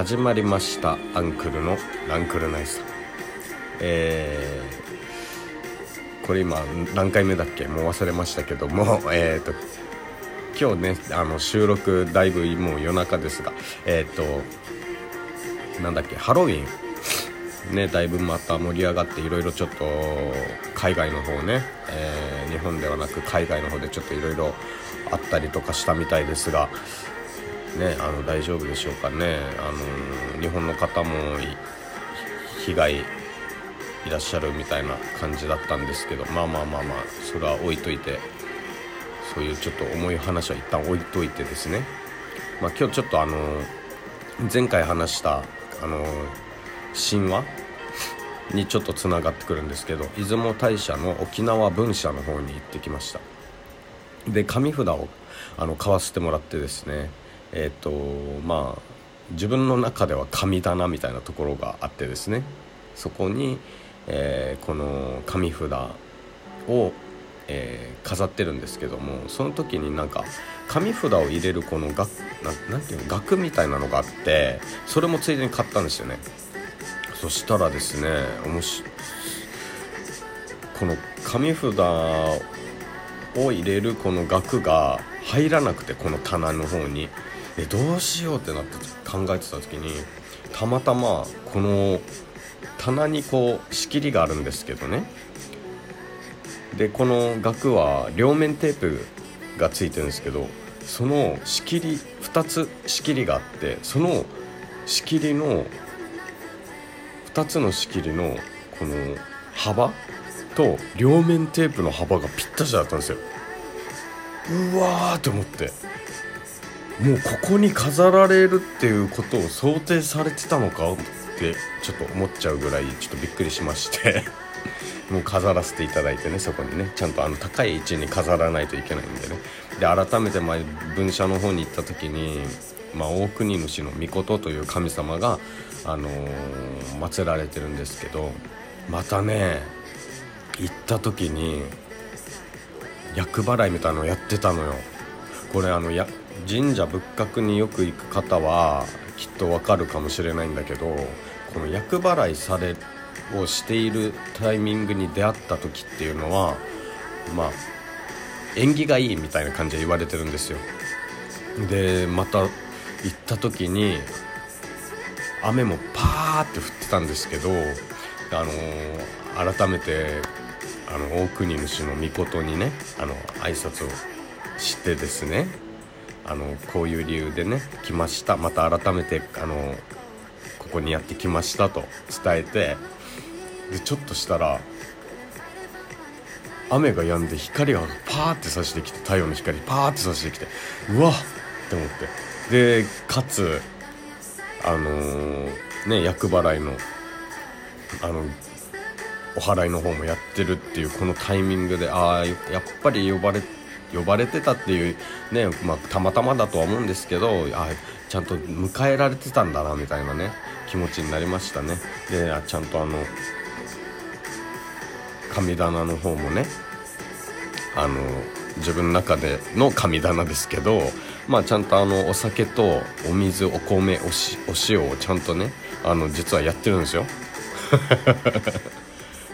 始まりました。アンクルのランクルナイスえー、これ今何回目だっけもう忘れましたけども えっ、ー、と今日ねあの収録だいぶもう夜中ですがえっ、ー、となんだっけハロウィン。ねだいぶまた盛り上がっていろいろちょっと海外の方ね、えー、日本ではなく海外の方でちょっといろいろあったりとかしたみたいですがねあの大丈夫でしょうかね。あの日本の方も被害いらっしゃるみたいな感じだったんですけどまあまあまあまあそれは置いといてそういうちょっと重い話は一旦置いといてですね。まあ今日ちょっとあの前回話したあの神話 にちょっとつながってくるんですけど出雲大社の沖縄分社の方に行ってきました。で紙札をあの買わせてもらってですねえっ、ー、とまあ自分の中では神棚みたいなところがあってですね。そこに、えー、この紙札を、えー、飾ってるんですけどもその時になんか紙札を入れるこの額ななんていうの額みたいなのがあってそれもついでに買ったんですよね。そしたらですねもしこの紙札を入れるこの額が入らなくてこの棚の方に。えどうしようってなって考えてた時にたまたまこの棚にこう仕切りがあるんですけどね。でこの額は両面テープがついてるんですけどその仕切り2つ仕切りがあってその仕切りの2つの仕切りのこの幅と両面テープの幅がぴったしだったんですよ。うわーって思って。もうここに飾られるっていうことを想定されてたのかってちょっと思っちゃうぐらいちょっとびっくりしまして。もう飾らせていただいてねそこにね。ちゃんとあの高い位置に飾らないといけないんでね。で改めてま分社の方に行った時に、まあ、大国主の御事という神様が、あのー、祀られてるんですけどまたね行った時に厄払いみたいなのやってたのよ。これあのや神社仏閣によく行く方はきっとわかるかもしれないんだけどこの厄払いされをしているタイミングに出会った時っていうのはまあ縁起がいいみたいな感じで言われてるんですよ。でまた行った時に雨もパーって降ってたんですけどあの改めてあの大国主の御事にねあの挨拶をしてですねあのこういう理由でね来ました。また改めてあのここにやってきましたと伝えてでちょっとしたら雨が止んで光がパーって差してきて太陽の光パーって差してきてうわっって思って。でかつあのー、ね厄払いのあのお祓いの方もやってるっていうこのタイミングでああやっぱり呼ばれて呼ばれてたっていうね、まあ、たまたまだとは思うんですけどあちゃんと迎えられてたんだなみたいなね気持ちになりましたね。であちゃんとあの神棚の方もねあの自分の中での神棚ですけどまあちゃんとあのお酒とお水お米おしお塩をちゃんとねあの実はやってるんですよ。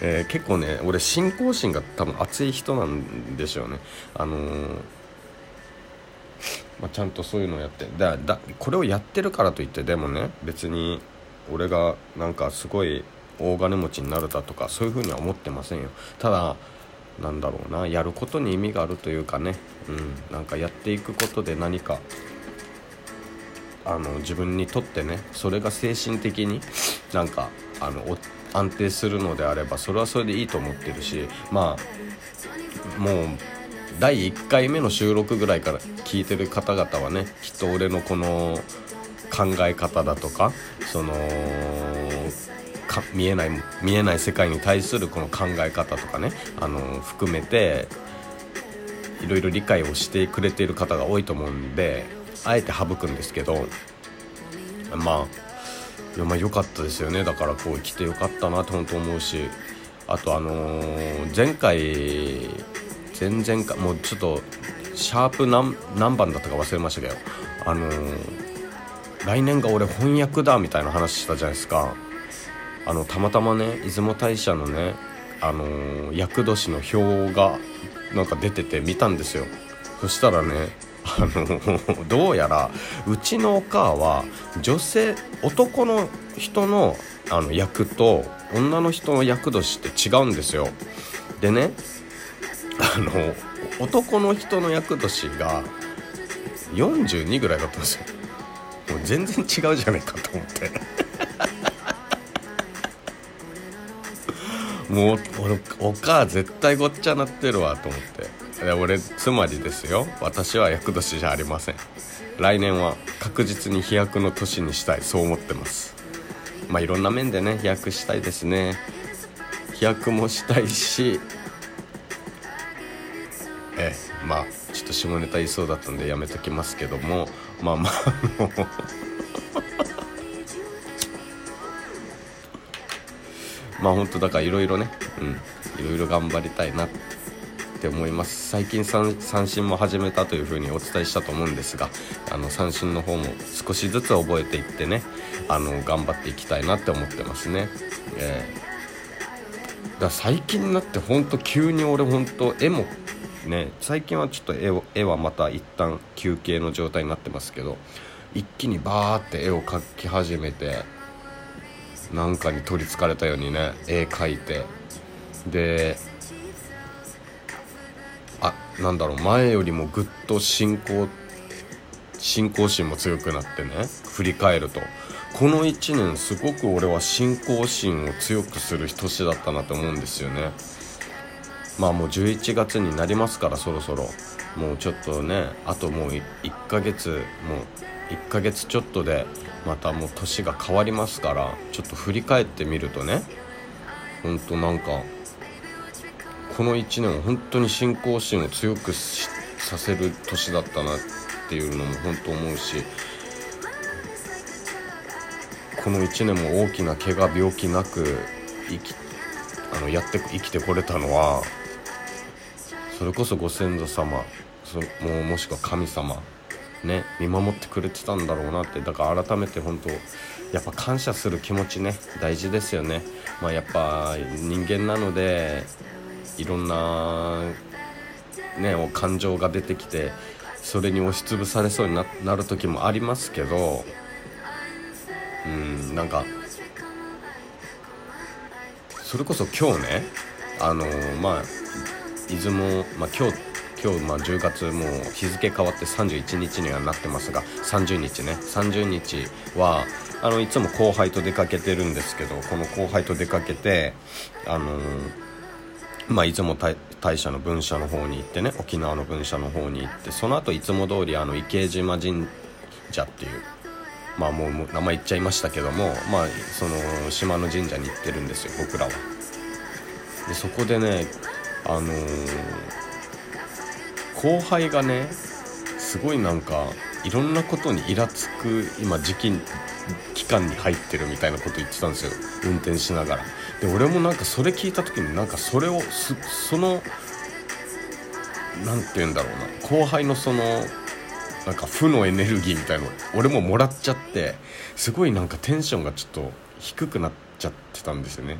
えー、結構ね俺信仰心が多分熱い人なんでしょうね。あのー、まあ、ちゃんとそういうのをやって。だだこれをやってるからといってでもね別に俺がなんかすごい大金持ちになるだとかそういうふうには思ってませんよ。ただなんだろうなやることに意味があるというかね、うん、なんかやっていくことで何かあの自分にとってねそれが精神的になんかあの安定するのであればそれはそれでいいと思ってるしまあもう第1回目の収録ぐらいから聞いてる方々はねきっと俺のこの考え方だとかそのか見えない見えない世界に対するこの考え方とかねあの含めていろいろ理解をしてくれている方が多いと思うんであえて省くんですけどまあいやまあ良かったですよね。だからこう来てよかったなと本当思うし。あとあのー、前回前々回もうちょっとシャープ何何番だったか忘れましたけどあのー、来年が俺翻訳だみたいな話したじゃないですか。あのたまたまね出雲大社のねあのー、厄年の表がなんか出てて見たんですよ。そしたらねあ のどうやらうちのお母は女性男の人のあの役と女の人の役年って違うんですよ。でねあの男の人の役年が42ぐらいだったんですよ。もう全然違うじゃねえかと思って。もう俺お母絶対ごっちゃなってるわと思って。俺つまりですよ。私は厄年じゃありません。来年は確実に飛躍の年にしたい。そう思ってます。まあいろんな面でね飛躍したいですね。飛躍もしたいしええまあちょっと下ネタ言いそうだったんでやめときますけども。まあまあまあ本当だからいろいろねうんいろいろ頑張りたいなって思います最近三振も始めたというふうにお伝えしたと思うんですがあの三振の方も少しずつ覚えていってねあの頑張っていきたいなって思ってますね。えー、だ最近になってほんと急に俺ほんと絵もね最近はちょっと絵を絵はまた一旦休憩の状態になってますけど一気にバーって絵を描き始めてなんかに取りつかれたようにね絵描いて。であなんだろう前よりもぐっと信仰信仰心も強くなってね振り返ると。この1年すごく俺は信仰心を強くする年だったなと思うんですよね。まあもう11月になりますからそろそろ。もうちょっとねあともう1ヶ月もう1ヶ月ちょっとでまたもう年が変わりますからちょっと振り返ってみるとねほんとなんかこの1年は本当に信仰心を強くさせる年だったなっていうのも本当思うしこの1年も大きな怪我病気なく生きあのやって生きてこれたのはそれこそご先祖様そももしくは神様ね見守ってくれてたんだろうなってだから改めて本当やっぱ感謝する気持ちね大事ですよね。まあやっぱ人間なのでいろんなね感情が出てきてそれに押しつぶされそうになる時もありますけどうんなんかそれこそ今日ねあのまあ出雲、まあ、今日今日まあ10月もう日付変わって31日にはなってますが30日ね。30日はあのいつも後輩と出かけてるんですけどこの後輩と出かけてあのまあ、出雲大社の分社の方に行ってね沖縄の分社の方に行ってその後いつも通りあの池島神社っていうまあもう名前言っちゃいましたけどもまあその島の神社に行ってるんですよ僕らは。でそこでねあの後輩がねすごいなんかいろんなことにイラつく今時期期間に入ってるみたいなこと言ってたんですよ。運転しながら。で俺もなんかそれ聞いた時になんかそれをその何て言うんだろうな。後輩のそのなんか負のエネルギーみたいの俺ももらっちゃってすごいなんかテンションがちょっと低くなっちゃってたんですよね。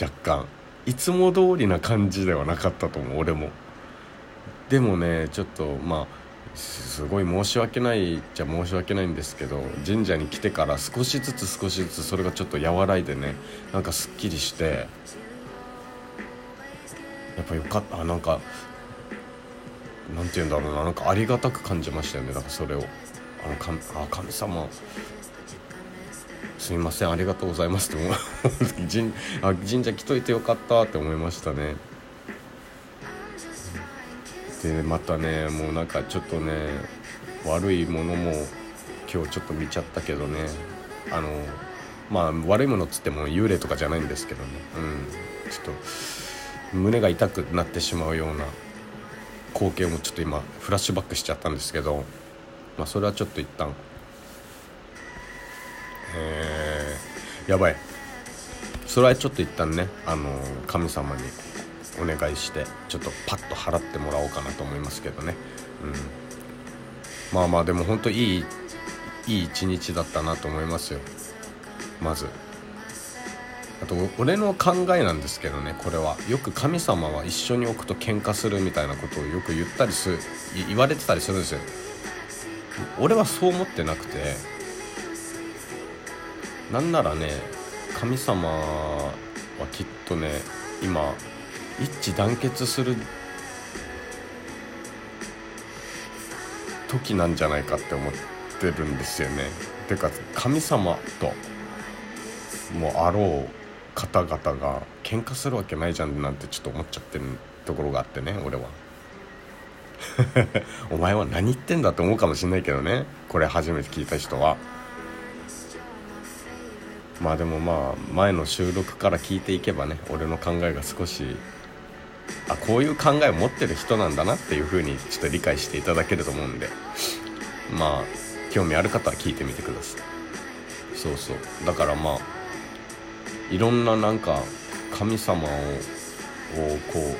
若干。いつも通りな感じではなかったと思う俺も。でもねちょっとまあすごい申し訳ないじゃ申し訳ないんですけど神社に来てから少しずつ少しずつそれがちょっと和らいでねなんかすっきりしてやっぱよかった。なんかなんて言うんだろうななんかありがたく感じましたよねだからそれを。あの神あ神様すいませんありがとうございますって思う。神あ神社来といてよかったって思いましたね。でまたねもうなんかちょっとね悪いものも今日ちょっと見ちゃったけどね。あのまあ悪いものっつっても幽霊とかじゃないんですけどね。うん。ちょっと胸が痛くなってしまうような光景もちょっと今フラッシュバックしちゃったんですけどまあそれはちょっと一旦やばい。それはちょっと一旦ねあの神様にお願いしてちょっとパッと払ってもらおうかなと思いますけどね、うん、まあまあでも本当いいいい一日だったなと思いますよ。まず。あと俺の考えなんですけどねこれは。よく神様は一緒に置くと喧嘩するみたいなことをよく言ったりする言われてたりするんですよ。俺はそう思ってなくてなんならね神様はきっとね今一致団結する時なんじゃないかって思ってるんですよね。てか神様ともあろう方々が喧嘩するわけないじゃんなんてちょっと思っちゃってるところがあってね俺は。お前は何言ってんだって思うかもしんないけどね。これ初めて聞いた人は。まあでもまあ前の収録から聞いていけばね俺の考えが少しあこういう考えを持ってる人なんだなっていう風にちょっと理解していただけると思うんでまあ興味ある方は聞いてみてください。そうそう。だからまあいろんななんか神様をこ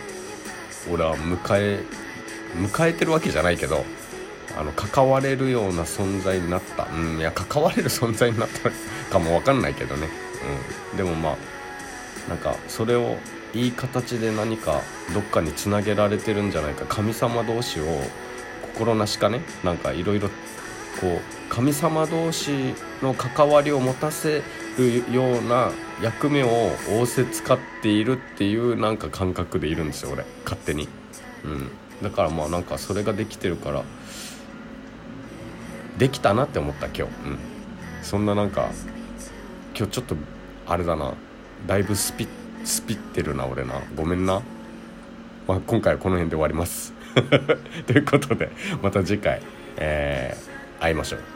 う俺は迎え迎えてるわけじゃないけどあの関われるような存在になった。うんいや関われる存在になったかも分かんないけどね、うん、でもまあなんかそれをいい形で何かどっかにつなげられてるんじゃないか。神様同士を心なしかねなんかいろいろこう神様同士の関わりを持たせるような役目を仰せ使っているっていうなんか感覚でいるんですよ俺。勝手に、うん、だからまあなんかそれができてるからできたなって思った今日、うん、そんななんか今日ちょっとあれだな。だいぶスピスピってるな俺な。ごめんな、まあ、今回はこの辺で終わります。ということでまた次回、えー、会いましょう。